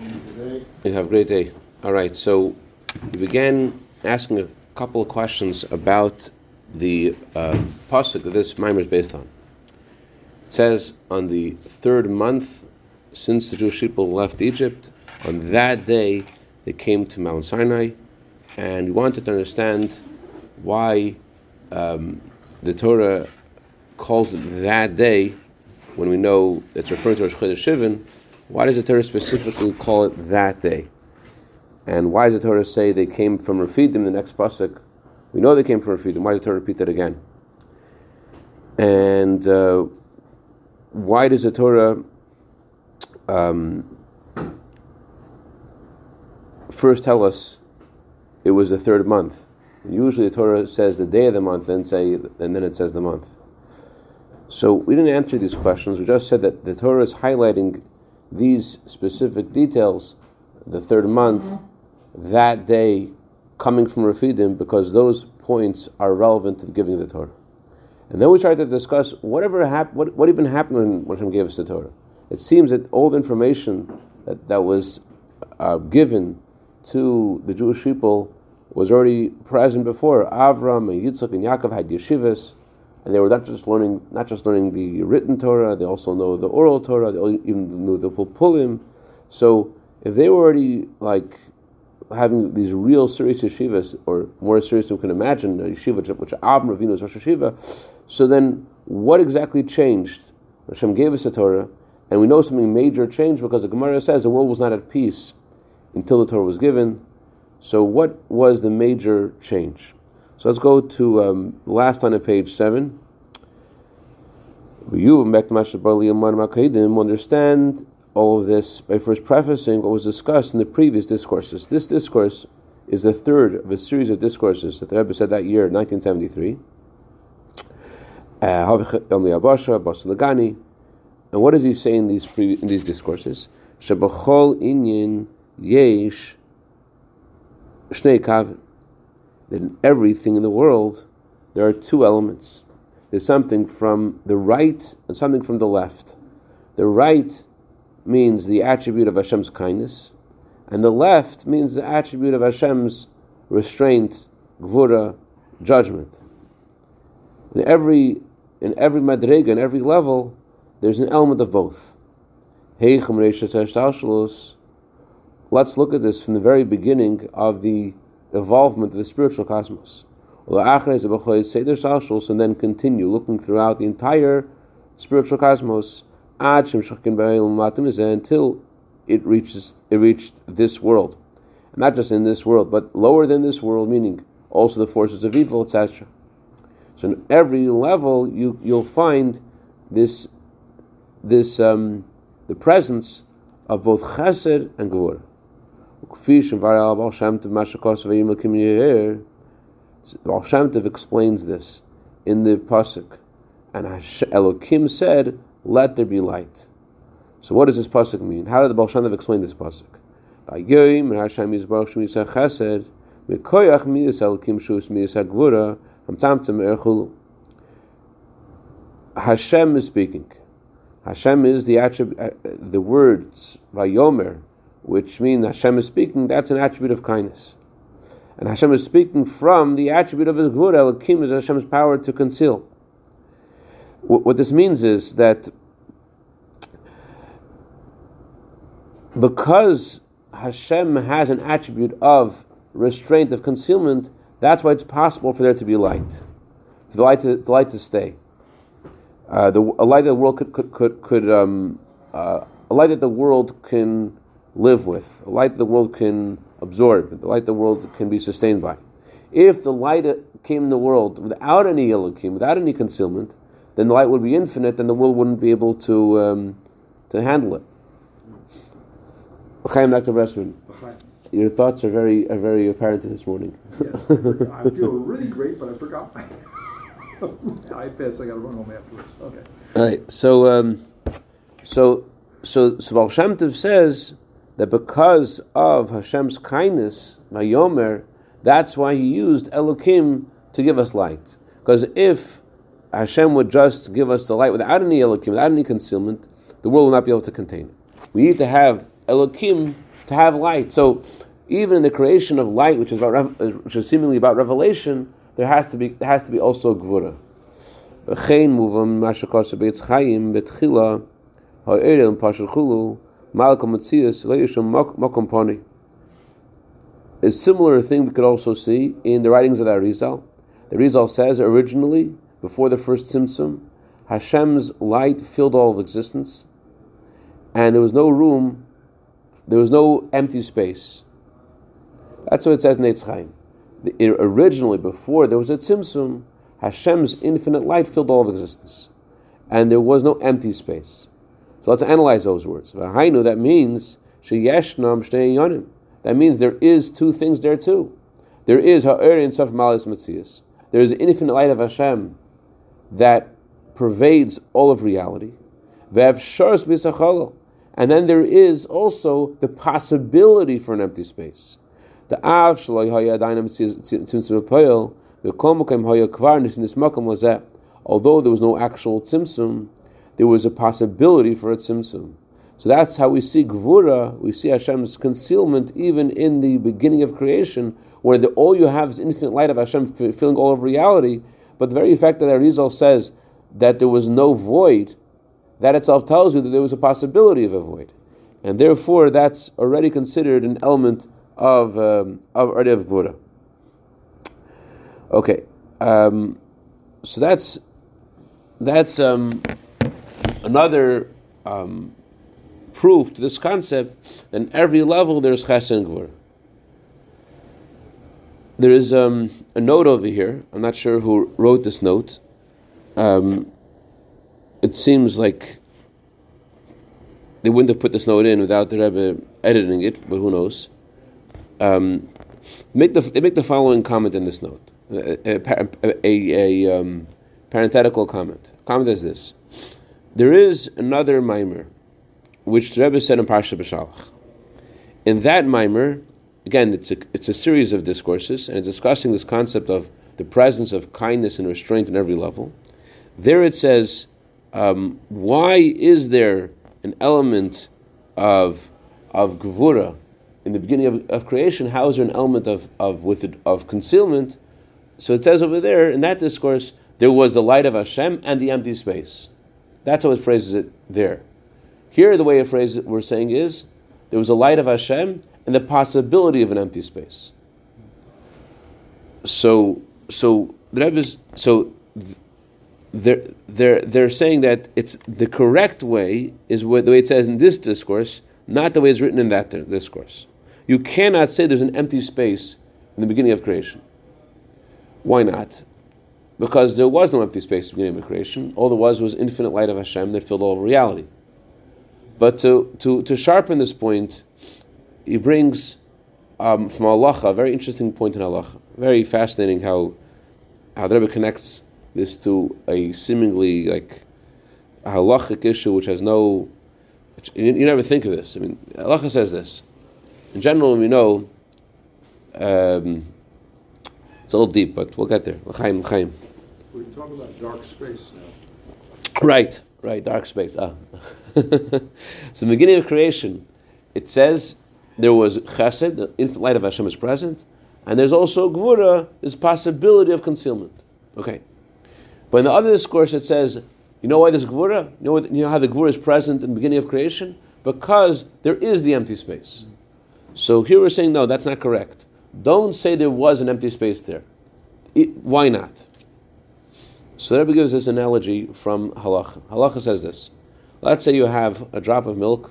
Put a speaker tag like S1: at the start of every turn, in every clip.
S1: You have a great day. All right, so we began asking a couple of questions about the uh, pasuk that this mimer is based on. It says on the third month since the Jewish people left Egypt, on that day they came to Mount Sinai, and we wanted to understand why um, the Torah calls it that day when we know it's referring to Rosh Chodesh Sivan. Why does the Torah specifically call it that day? And why does the Torah say they came from Rafidim, the next pasuk? We know they came from Rafidim. Why does the Torah repeat that again? And uh, why does the Torah um, first tell us it was the third month? Usually the Torah says the day of the month, then say, and then it says the month. So we didn't answer these questions. We just said that the Torah is highlighting these specific details, the third month, that day, coming from Rafidim, because those points are relevant to the giving of the Torah. And then we tried to discuss whatever hap- what, what even happened when, Hashem gave us the Torah. It seems that all the information that, that was uh, given to the Jewish people was already present before. Avram and Yitzchak and Yaakov had yeshivas, and they were not just learning not just learning the written Torah, they also know the oral Torah, they even knew the pilpulim. So if they were already like having these real serious yeshivas, or more serious than we can imagine, a yeshiva which Avram Ravinu is Rosh Yeshiva, so then what exactly changed? Hashem gave us the Torah, and we know something major changed because the Gemara says the world was not at peace until the Torah was given. So, what was the major change? So, let's go to um, last line of page 7. You understand all of this by first prefacing what was discussed in the previous discourses. This discourse is the third of a series of discourses that the Rebbe said that year, 1973. Uh, and what does he say in these in these discourses? Shebachol inyan yesh Shnei Kavin. That in everything in the world, there are two elements. There's something from the right and something from the left. The right means the attribute of Hashem's kindness, and the left means the attribute of Hashem's restraint, gvura, judgment. In every in every madrega, in every level, there's an element of both. Let's look at this from the very beginning of the evolvement of the spiritual cosmos. And then continue looking throughout the entire spiritual cosmos until it reaches it reached this world. not just in this world, but lower than this world, meaning also the forces of evil, etc. So in every level you you'll find this this um, the presence of both chesed and gvur. Baal Shem Tov explains this in the pasuk, and Elokim said, "Let there be light." So, what does this pasuk mean? How did the Baal Shem Tov explain this pasuk? Hashem Shem Yisach Chesed, Miyas Shus Miyas Hagvura. Hashem is speaking. Hashem is the attribute, uh, the words Vayomer which means Hashem is speaking, that's an attribute of kindness. And Hashem is speaking from the attribute of His Gvur, Elohim is Hashem's power to conceal. What this means is that because Hashem has an attribute of restraint, of concealment, that's why it's possible for there to be light, for the light to, the light to stay. Uh, the, a light that the world could, could, could, could um, uh, a light that the world can live with, a light the world can absorb, the light the world can be sustained by. If the light came in the world without any Elohim, without any concealment, then the light would be infinite and the world wouldn't be able to, um, to handle it. Chaim Dr. Bressman, your thoughts are very, are very apparent this morning.
S2: yes, I feel really great, but I forgot my iPad, so I got to run home afterwards. Okay.
S1: All right, so, um, so, so, so Baal Shem Tov says that because of Hashem's kindness, Mayomer, that's why he used Elokim to give us light. Because if Hashem would just give us the light without any Elokim, without any concealment, the world will not be able to contain it. We need to have Elokim to have light. So even in the creation of light, which is, about, uh, which is seemingly about revelation, there has to be has to be also gvura. A similar thing we could also see in the writings of the Arizal. The Arizal says originally, before the first Tzimtzum, Hashem's light filled all of existence, and there was no room, there was no empty space. That's what it says in Eitz Chaim. Originally, before there was a Tzimtzum, Hashem's infinite light filled all of existence, and there was no empty space. So let's analyze those words. V'hainu, That means That means there is two things there too. There is ha'erin of malis mitzias. There is infinite light of Hashem that pervades all of reality. And then there is also the possibility for an empty space. The av Although there was no actual tzimtzum, there was a possibility for a tzimtzum. So that's how we see Gvura, we see Hashem's concealment even in the beginning of creation, where the, all you have is infinite light of Hashem filling all of reality. But the very fact that Arizal says that there was no void, that itself tells you that there was a possibility of a void. And therefore, that's already considered an element of, um, of of Gvura. Okay, um, so that's that's um, another um, proof to this concept, then every level there's and gvur. There is um, a note over here. I'm not sure who wrote this note. Um, it seems like they wouldn't have put this note in without the Rebbe editing it, but who knows? Um, make the, they make the following comment in this note, a, a, a, a um, parenthetical comment. Comment is this: There is another mimer which the Rebbe said in Parsha B'Shalach. In that mimer, again, it's a, it's a series of discourses, and it's discussing this concept of the presence of kindness and restraint in every level. There it says, um, why is there an element of of gvura in the beginning of, of creation? How is there an element of of with it, of concealment? So it says over there in that discourse, there was the light of Hashem and the empty space. That's how it phrases it there. Here, the way it phrases it, we're saying is there was a light of Hashem and the possibility of an empty space. So, so the so they're, they're, they're saying that it's the correct way is what, the way it says in this discourse, not the way it's written in that discourse. You cannot say there's an empty space in the beginning of creation. Why not? Because there was no empty space in the beginning of creation. All there was was infinite light of Hashem that filled all reality. But to, to, to sharpen this point, he brings um, from Allah a very interesting point in Allah. Very fascinating how how the Rebbe connects this to a seemingly like halachic issue which has no. You, you, never think of this. I mean, Allah says this. In general, we know um, it's a little deep, but we'll get there.
S2: L'chaim, l'chaim. We're talking about dark space now.
S1: Right, right, dark space. Ah. so the beginning of creation, it says there was chesed, the infinite light of Hashem is present, and there's also gvura, this possibility of concealment. Okay. But in the other discourse, it says, you know why there's gvura? You know, what, you know how the gvura is present in the beginning of creation? Because there is the empty space. So here we're saying, no, that's not correct. Don't say there was an empty space there. It, why not? So the Rebbe gives this analogy from halacha. Halacha says this. Let's say you have a drop of milk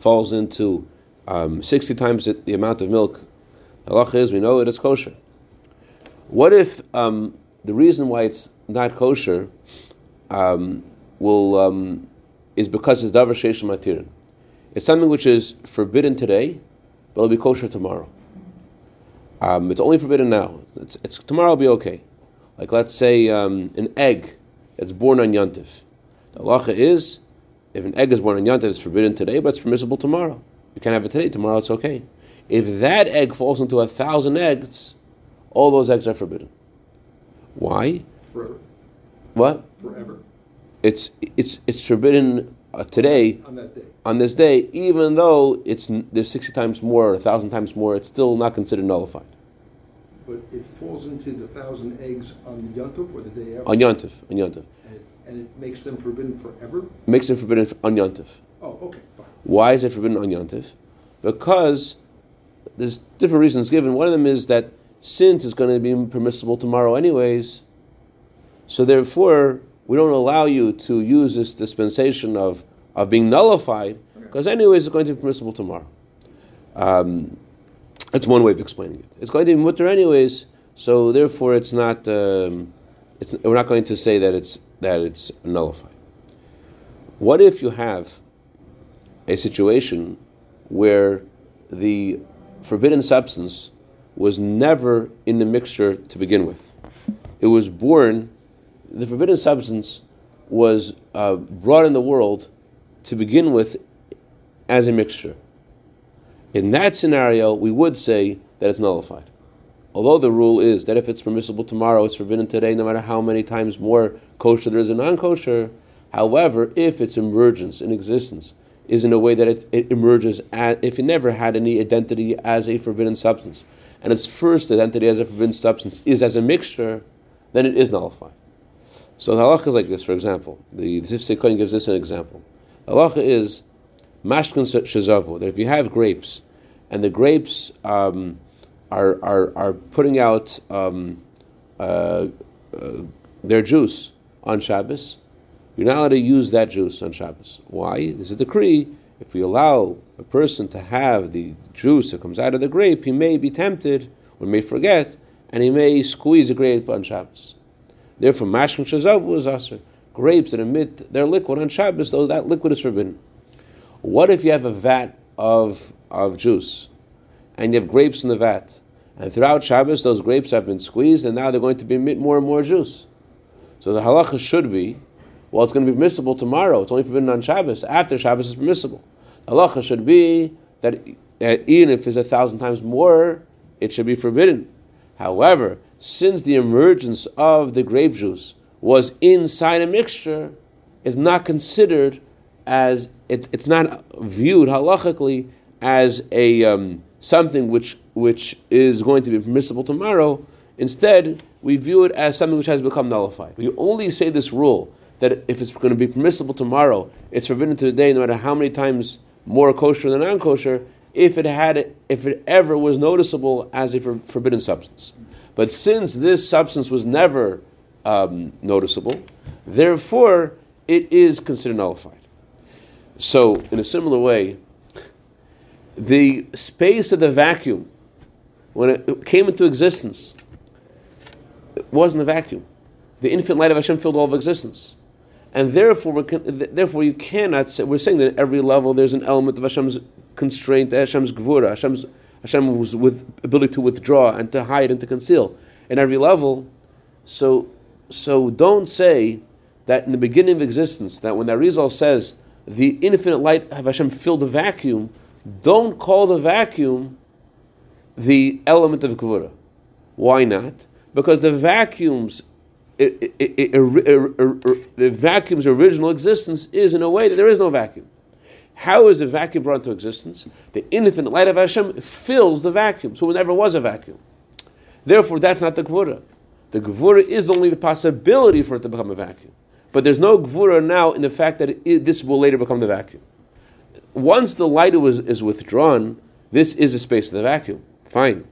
S1: falls into um, 60 times the, amount of milk. Halacha is, we know it is kosher. What if um, the reason why it's not kosher um, will um, is because it's davar sheish? It's something which is forbidden today, but it'll be kosher tomorrow. Um, it's only forbidden now. It's, it's, tomorrow will be okay. Like let's say um, an egg that's born on Yontif the halacha is, if an egg is born on Yontif, it's forbidden today, but it's permissible tomorrow. You can't have it today, tomorrow it's okay. If that egg falls into a thousand eggs, all those eggs are forbidden. Why?
S2: Forever.
S1: What?
S2: Forever.
S1: It's it's it's forbidden uh, today
S2: On that day.
S1: on this day, even though it's there's sixty times more or a thousand times more, it's still not considered nullified
S2: But it falls into the thousand eggs on Yom Tov or the day after?
S1: on Yontif. On Yontif,
S2: And it, and it makes them forbidden forever?
S1: makes them forbidden on Yontif.
S2: Oh, okay, fine.
S1: Why is it forbidden on Yontif? Because there's different reasons given. One of them is that since is going to be permissible tomorrow, anyways. So therefore, we don't allow you to use this dispensation of, of being nullified, because anyways, it's going to be permissible tomorrow. Um, that's one way of explaining it. It's going to be mutter anyways, so therefore, it's not. Um, it's, we're not going to say that it's that it's nullified. What if you have a situation where the forbidden substance was never in the mixture to begin with. It was born, the forbidden substance was uh, brought in the world to begin with as a mixture. In that scenario, we would say that it's nullified. Although the rule is that if it's permissible tomorrow, it's forbidden today, no matter how many times more kosher there is a non kosher. However, if its emergence in existence is in a way that it, it emerges as, if it never had any identity as a forbidden substance, and its first identity as a forbidden substance is as a mixture, then it is nullified. So the halacha is like this, for example. The, the Kohen gives this an example. The halacha is mashkin shazavu, that if you have grapes, and the grapes um, are, are, are putting out um, uh, uh, their juice on Shabbos, you're not allowed to use that juice on Shabbos. Why? There's a decree. If we allow a person to have the juice that comes out of the grape, he may be tempted or may forget, and he may squeeze a grape on Shabbos. Therefore, mashkin shazavu is aser. Grapes that emit their liquid on Shabbos, though that liquid is forbidden. What if you have a vat of, of juice, and you have grapes in the vat, and throughout Shabbos those grapes have been squeezed, and now they're going to be more and more juice? So the halacha should be well, it's going to be permissible tomorrow. It's only forbidden on Shabbos. After Shabbos, it's permissible. The Halacha should be that even if it's a thousand times more, it should be forbidden. However, since the emergence of the grape juice was inside a mixture, it's not considered as it, it's not viewed halachically as a um, something which which is going to be permissible tomorrow. Instead, we view it as something which has become nullified. We only say this rule that if it's going to be permissible tomorrow, it's forbidden today, no matter how many times more kosher than non-kosher, if it had, if it ever was noticeable as a for, forbidden substance. But since this substance was never um, noticeable, therefore it is considered nullified. So, in a similar way, the space of the vacuum, when it came into existence, it wasn't a vacuum. The infinite light of Hashem filled all of existence and therefore, therefore you cannot say, we're saying that at every level there's an element of Hashem's constraint, Hashem's gvura, Hashem's, Hashem's with ability to withdraw and to hide and to conceal in every level. So, so don't say that in the beginning of existence, that when the Arizal says the infinite light of Hashem filled the vacuum, don't call the vacuum the element of gvura. Why not? Because the vacuum's the vacuum's original existence is in a way that there is no vacuum. How is the vacuum brought into existence? The infinite light of Hashem fills the vacuum, so it never was a vacuum. Therefore, that's not the gvura. The gvura is only the possibility for it to become a vacuum. But there's no gvura now in the fact that it, this will later become the vacuum. Once the light is, is withdrawn, this is a space of the vacuum. Fine.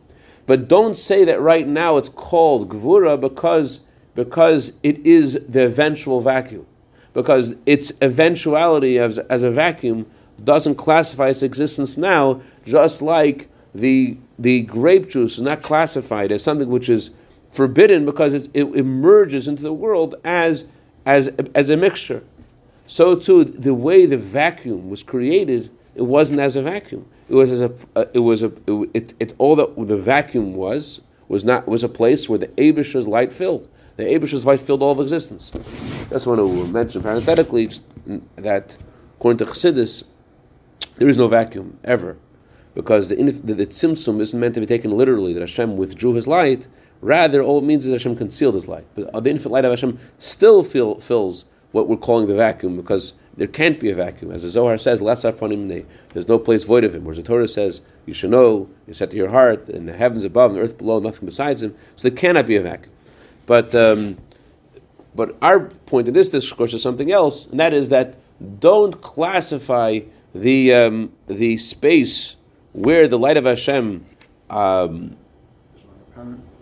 S1: But don't say that right now it's called gvura because because it is the eventual vacuum. Because its eventuality as, as a vacuum doesn't classify its existence now, just like the, the grape juice is not classified as something which is forbidden because it, it emerges into the world as, as, as a mixture. So too, the way the vacuum was created, it wasn't as a vacuum. It was as a, uh, it was a, it, it, all that the vacuum was was not was a place where the Abish's light filled. The Abish's light filled all of existence. That's want to mention parenthetically that according to Chassidus, there is no vacuum ever, because the, the, the tzimtzum isn't meant to be taken literally that Hashem withdrew His light. Rather, all it means is Hashem concealed His light. But the infinite light of Hashem still fill, fills what we're calling the vacuum, because there can't be a vacuum. As the Zohar says, there's no place void of him. Whereas the Torah says, you should know, you set to your heart, and the heavens above and the earth below, nothing besides him. So there cannot be a vacuum. But um, but our point in this discourse is something else, and that is that don't classify the um, the space where the light of Hashem um,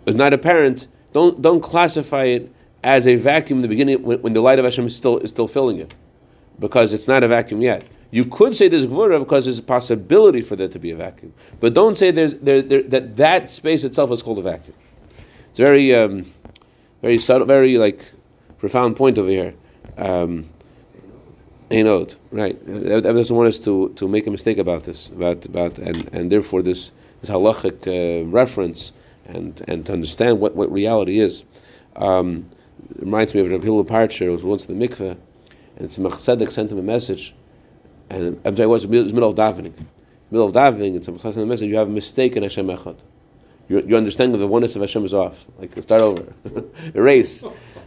S1: is not apparent. Don't don't classify it as a vacuum in the beginning when, when, the light of Hashem is still is still filling it, because it's not a vacuum yet. You could say there's gvura because there's a possibility for there to be a vacuum, but don't say there's there, there, that that space itself is called a vacuum. It's very um, very subtle, very like profound point over here. Um, note, right? That doesn't want us to, to make a mistake about this, about about and, and therefore this this halachic uh, reference and and to understand what, what reality is. Um, reminds me of Rabbi Hillel Paritcher, who was once in the mikveh, and Tzemach Tzedek sent him a message, and I'm sorry, it was, middle of davening. Middle of davening, and Tzemach sent him a message, you have a mistake in Hashem Echad. Your, your understanding of the oneness of Hashem is off. Like, start over. Erase.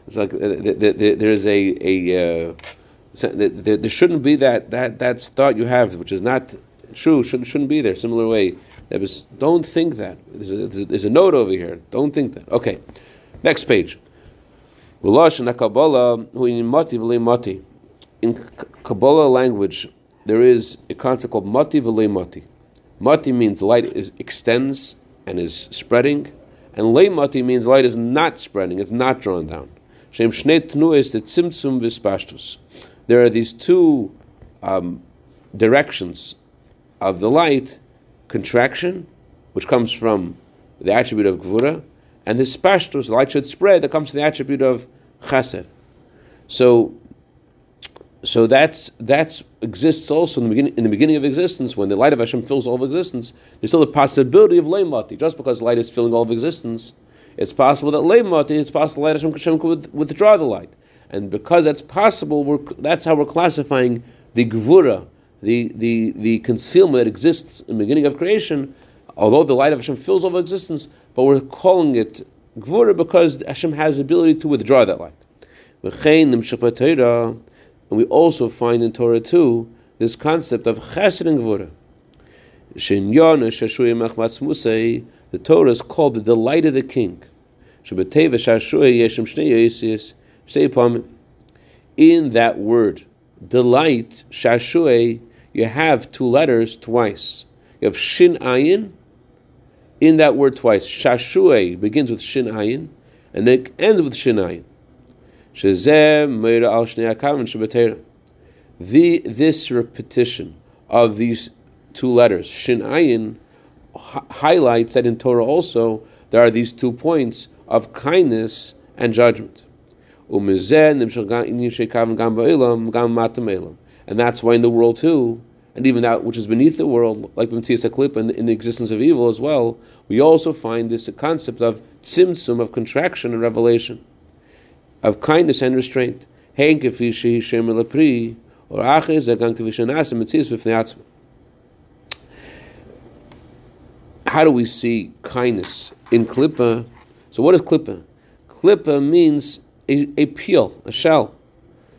S1: It's like uh, there is a, a uh, there, there, shouldn't be that, that, that thought you have, which is not true, shouldn't, shouldn't be there. Similar way, was, don't think that. There's a, there's a, note over here. Don't think that. Okay, next page. In Kabbalah language, there is a concept called mati mati. Mati means light is, extends and is spreading, and le mati means light is not spreading, it's not drawn down. Shem shnei tnues tzimtzum v'spashtus there are these two um, directions of the light contraction, which comes from the attribute of gvura, and spashtos, the light should spread, that comes from the attribute of chesed. So, so that's that exists also in the beginning in the beginning of existence when the light of Hashem fills all of existence. There's still the possibility of leimati. Just because light is filling all of existence, it's possible that leimati. It's possible light of Hashem could withdraw the light and because that's possible, that's how we're classifying the gvura, the, the, the concealment that exists in the beginning of creation, although the light of Hashem fills all existence, but we're calling it gvura because Hashem has the ability to withdraw that light. And we also find in Torah too this concept of chesed and gvura. The Torah is called the delight of the king. In that word, delight, shashue, you have two letters twice. You have shin ayin in that word twice. Shashue begins with shin ayin and then it ends with shin ayin. The this repetition of these two letters, shin ayin, highlights that in Torah also there are these two points of kindness and judgment. And that's why in the world too, and even that which is beneath the world, like B'mtzias HaKlippa, in, in the existence of evil as well, we also find this concept of tzimtzum, of contraction and revelation, of kindness and restraint. How do we see kindness in Klippa? So what is Klippa? Klippa means a, a peel, a shell.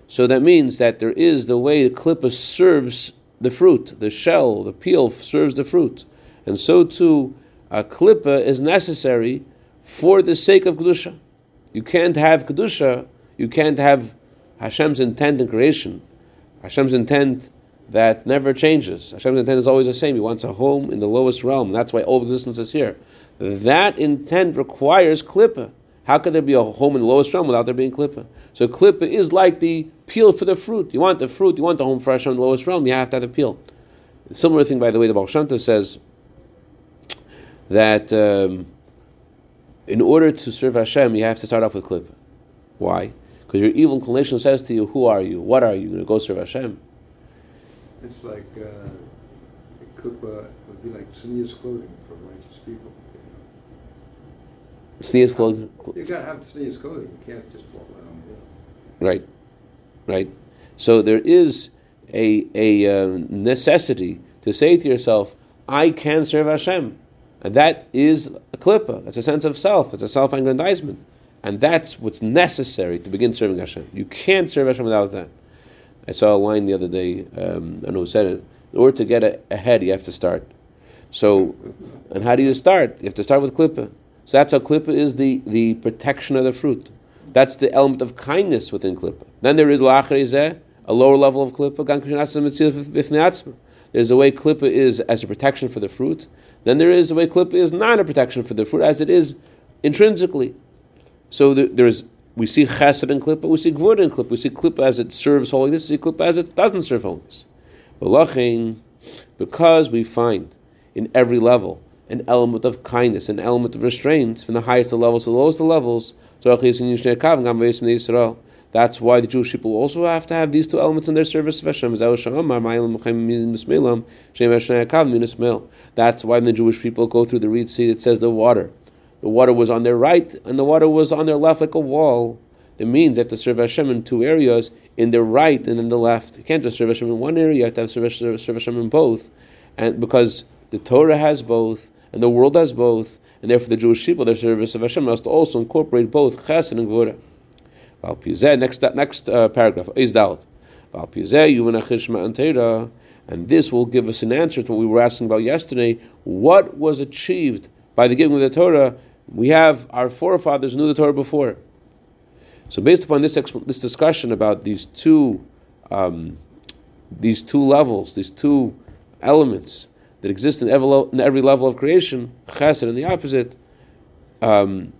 S1: So that means that there is the way the klippa serves the fruit, the shell, the peel serves the fruit. And so too, a klippa is necessary for the sake of Kedusha. You can't have Kedusha, you can't have Hashem's intent in creation, Hashem's intent that never changes. Hashem's intent is always the same. He wants a home in the lowest realm. That's why all existence is here. That intent requires klippa. How could there be a home in the lowest realm without there being klippa? So klippa is like the peel for the fruit. You want the fruit, you want the home fresh on the lowest realm, you have to have the peel. Similar thing, by the way, the Baal says that um, in order to serve Hashem, you have to start off with klippa. Why? Because your evil inclination says to you, "Who are you? What are you? You're going to go serve Hashem."
S2: It's like uh, klippa would be like tznius clothing for righteous people.
S1: Sneeze clothing.
S2: You gotta have sneeze clothing. You can't just walk around.
S1: Right, right. So there is a a uh, necessity to say to yourself, "I can serve Hashem," and that is a klippa. That's a sense of self. It's a self-aggrandizement, and that's what's necessary to begin serving Hashem. You can't serve Hashem without that. I saw a line the other day. Um, I know who said it. In order to get a, ahead, you have to start. So, and how do you start? You have to start with klippa. So that's how klippa is the, the protection of the fruit. That's the element of kindness within klippa. Then there is la'achrezeh, a lower level of klippa. There's a way klippa is as a protection for the fruit. Then there is a way klippa is not a protection for the fruit, as it is intrinsically. So there's we see chesed in klippa, we see gvur in klippa, we see klippa as it serves holiness, we see klippa as it doesn't serve holiness. But because we find in every level an element of kindness, an element of restraint, from the highest of levels to the lowest of levels, that's why the Jewish people also have to have these two elements in their service of Hashem. That's why the Jewish people go through the Reed Sea, it says the water. The water was on their right and the water was on their left like a wall. It means they have to serve Hashem in two areas, in the right and in the left. You can't just serve Hashem in one area, you have to have serve, serve Hashem in both. And because the Torah has both, and the world has both, and therefore the Jewish people, their service of Hashem must also incorporate both Chesed and Gvura. Next, next uh, paragraph is Dalit. And this will give us an answer to what we were asking about yesterday. What was achieved by the giving of the Torah? We have our forefathers knew the Torah before. So, based upon this this discussion about these two um, these two levels, these two elements that exist in every, level of creation, chesed and the opposite, um,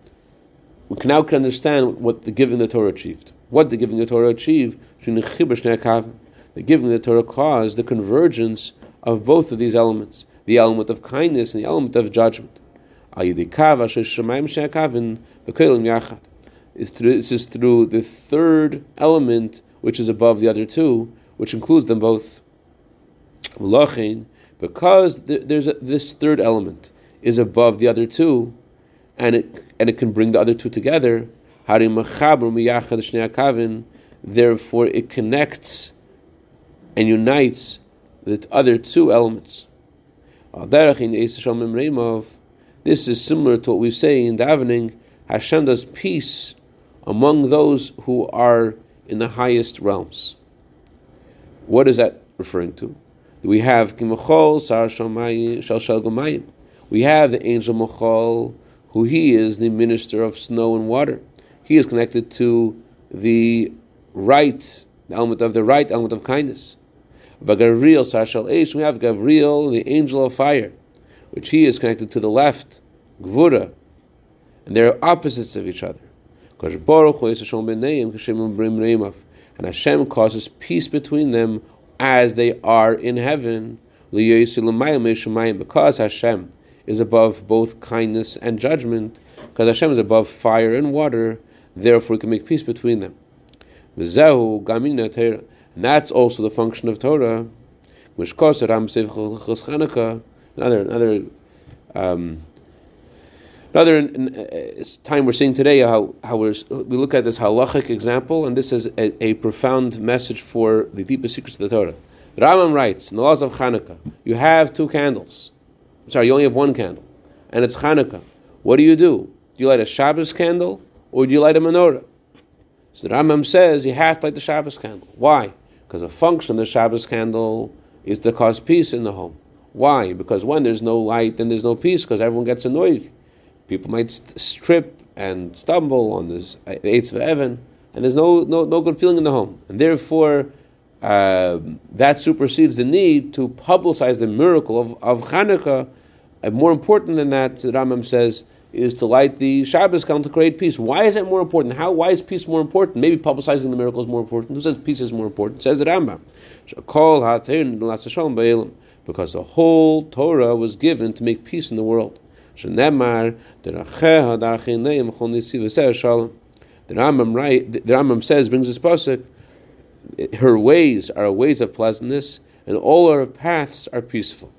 S1: we can now can understand what the giving the Torah achieved. What the giving the Torah achieved, the giving the Torah caused the convergence of both of these elements, the element of kindness and the element of judgment. This is through the third element, which is above the other two, which includes them both. Because there's a, this third element is above the other two, and it and it can bring the other two together. Therefore, it connects and unites the other two elements. This is similar to what we say in davening. Hashem does peace among those who are in the highest realms. What is that referring to? We have We have the angel Machal who he is the minister of snow and water. He is connected to the right, the element of the right, element of kindness. Gabriel Sashal Eish, we have Gabriel, the angel of fire, which he is connected to the left, Gvura, and they're opposites of each other. And Hashem causes peace between them as they are in heaven, because Hashem is above both kindness and judgment, because Hashem is above fire and water, therefore we can make peace between them. And that's also the function of Torah. Another, another, um, another uh, time we're seeing today how, how we look at this halachic example, and this is a, a, profound message for the deepest secrets of the Torah. The Rambam writes in the laws of Hanukkah, you have two candles sorry, you only have one candle, and it's Hanukkah. What do you do? Do you light a Shabbos candle or do you light a menorah? So the Rambam says you have to light the Shabbos candle. Why? Because the function of the Shabbos candle is to cause peace in the home. Why? Because when there's no light, then there's no peace because everyone gets annoyed. People might st- strip and stumble on this eighth of heaven, and there's no, no, no good feeling in the home. And therefore, uh, that supersedes the need to publicize the miracle of, of Hanukkah. And more important than that, the Rambam says, is to light the Shabbos candle to create peace. Why is that more important? How? Why is peace more important? Maybe publicizing the miracle is more important. Who says peace is more important? Says the Rambam. Because the whole Torah was given to make peace in the world. The Rambam, right, the Rambam says, brings this pasuk, her ways are ways of pleasantness, and all her paths are peaceful.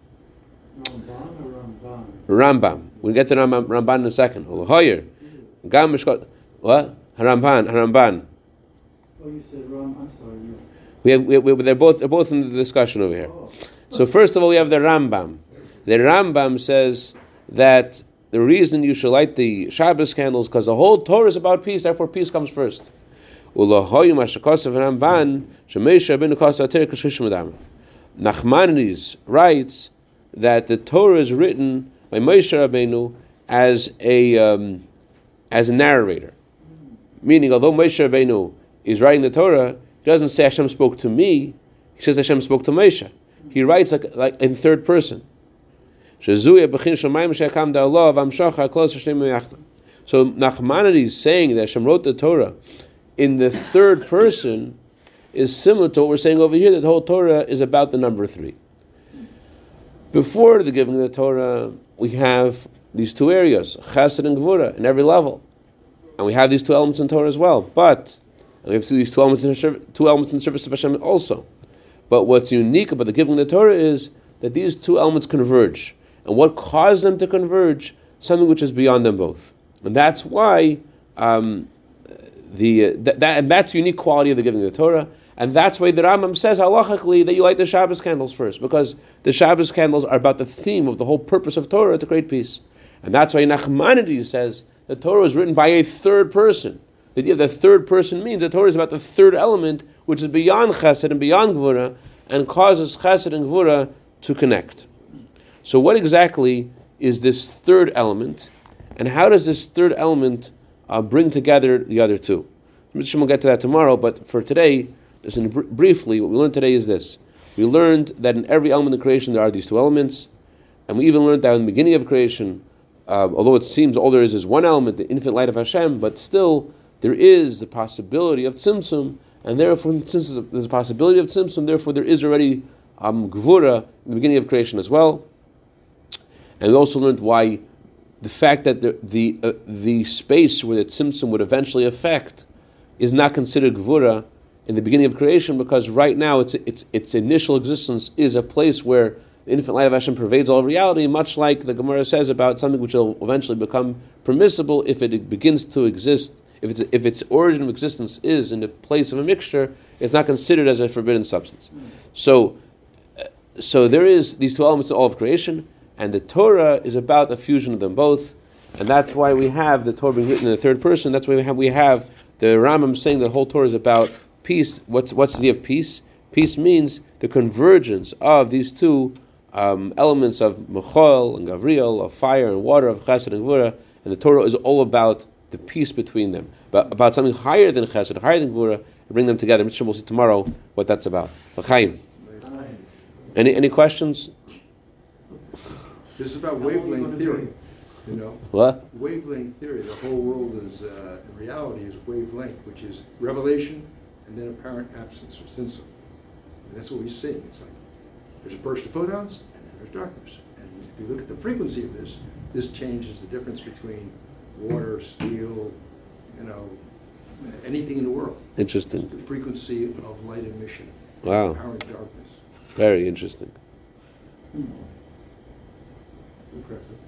S1: Rambam. Rambam. We'll get to Rambam, Ramban in a second. Hoyer. Gam What? Haramban. Haramban.
S3: Oh, you said Ram. I'm sorry.
S1: We have, we, we, they're both they're both in the discussion over here. Oh. So first of all, we have the Rambam. The Rambam says that the reason you should light the Shabbos candles because the whole Torah is about peace. Therefore, peace comes first. Nachmanides writes that the Torah is written by Moshe Rabbeinu as a um, as a narrator, meaning although Moshe Rabbeinu is writing the Torah, he doesn't say Hashem spoke to me. He says Hashem spoke to Moshe. He writes like like in third person. Shazuya b'chin shamayim. So Nachmanides is saying that Hashem wrote the Torah in the third person is similar to what we're saying over here that the whole Torah is about the number three. Before the giving of the Torah, we have these two areas, Chesed and Gvura, in every level. And we have these two elements in Torah as well. But we have these two elements in the, two elements in the service of Hashem also. But what's unique about the giving of the Torah is that these two elements converge. And what caused them to converge? Something which is beyond them both. And that's why um, the uh, that, and that's unique quality of the giving of the Torah. And that's why the Rambam says halachically that you light the Shabbos candles first, because the Shabbos candles are about the theme of the whole purpose of Torah to create peace. And that's why Nachmanides says the Torah is written by a third person. The idea of the third person means the Torah is about the third element, which is beyond Chesed and beyond Gvura, and causes Chesed and Gvura to connect. So, what exactly is this third element, and how does this third element uh, bring together the other two? Mr. We'll get to that tomorrow, but for today, just br- briefly, what we learned today is this. We learned that in every element of creation there are these two elements, and we even learned that in the beginning of creation, uh, although it seems all there is is one element, the infinite light of Hashem, but still there is the possibility of tzimtzum, and therefore, since there's a possibility of tzimtzum, therefore there is already um, gvura in the beginning of creation as well. And we also learned why the fact that the the, uh, the space where the tzimtzum would eventually affect is not considered gvura in the beginning of creation because right now its its its initial existence is a place where the infinite light of Hashem pervades all reality, much like the Gemara says about something which will eventually become permissible if it begins to exist. If its if its origin of existence is in the place of a mixture, it's not considered as a forbidden substance. So, uh, so there is these two elements of all of creation, and the Torah is about the fusion of them both, and that's why we have the Torah being written in the third person. That's why we have we have the Rambam saying the whole Torah is about peace. What's what's the idea of peace? Peace means the convergence of these two um, elements of Mechol and Gavriel, of fire and water, of Chesed and Gvura, and the Torah is all about the peace between them, but about something higher than Chesed, higher than Gvura, and bring them together. Mr. We'll see tomorrow what that's about. L'chaim. Any any questions?
S2: This is about wavelength theory, you know?
S1: What?
S2: Wavelength theory, the whole world is, uh, in reality, is wavelength, which is revelation and then apparent absence or sense. And that's what we're seeing. It's like there's a burst of photons and then there's darkness. And if you look at the frequency of this, this changes the difference between water, steel, you know, anything in the world.
S1: Interesting.
S2: The frequency of light emission,
S1: Wow.
S2: apparent darkness.
S1: Very interesting.
S3: Impressive.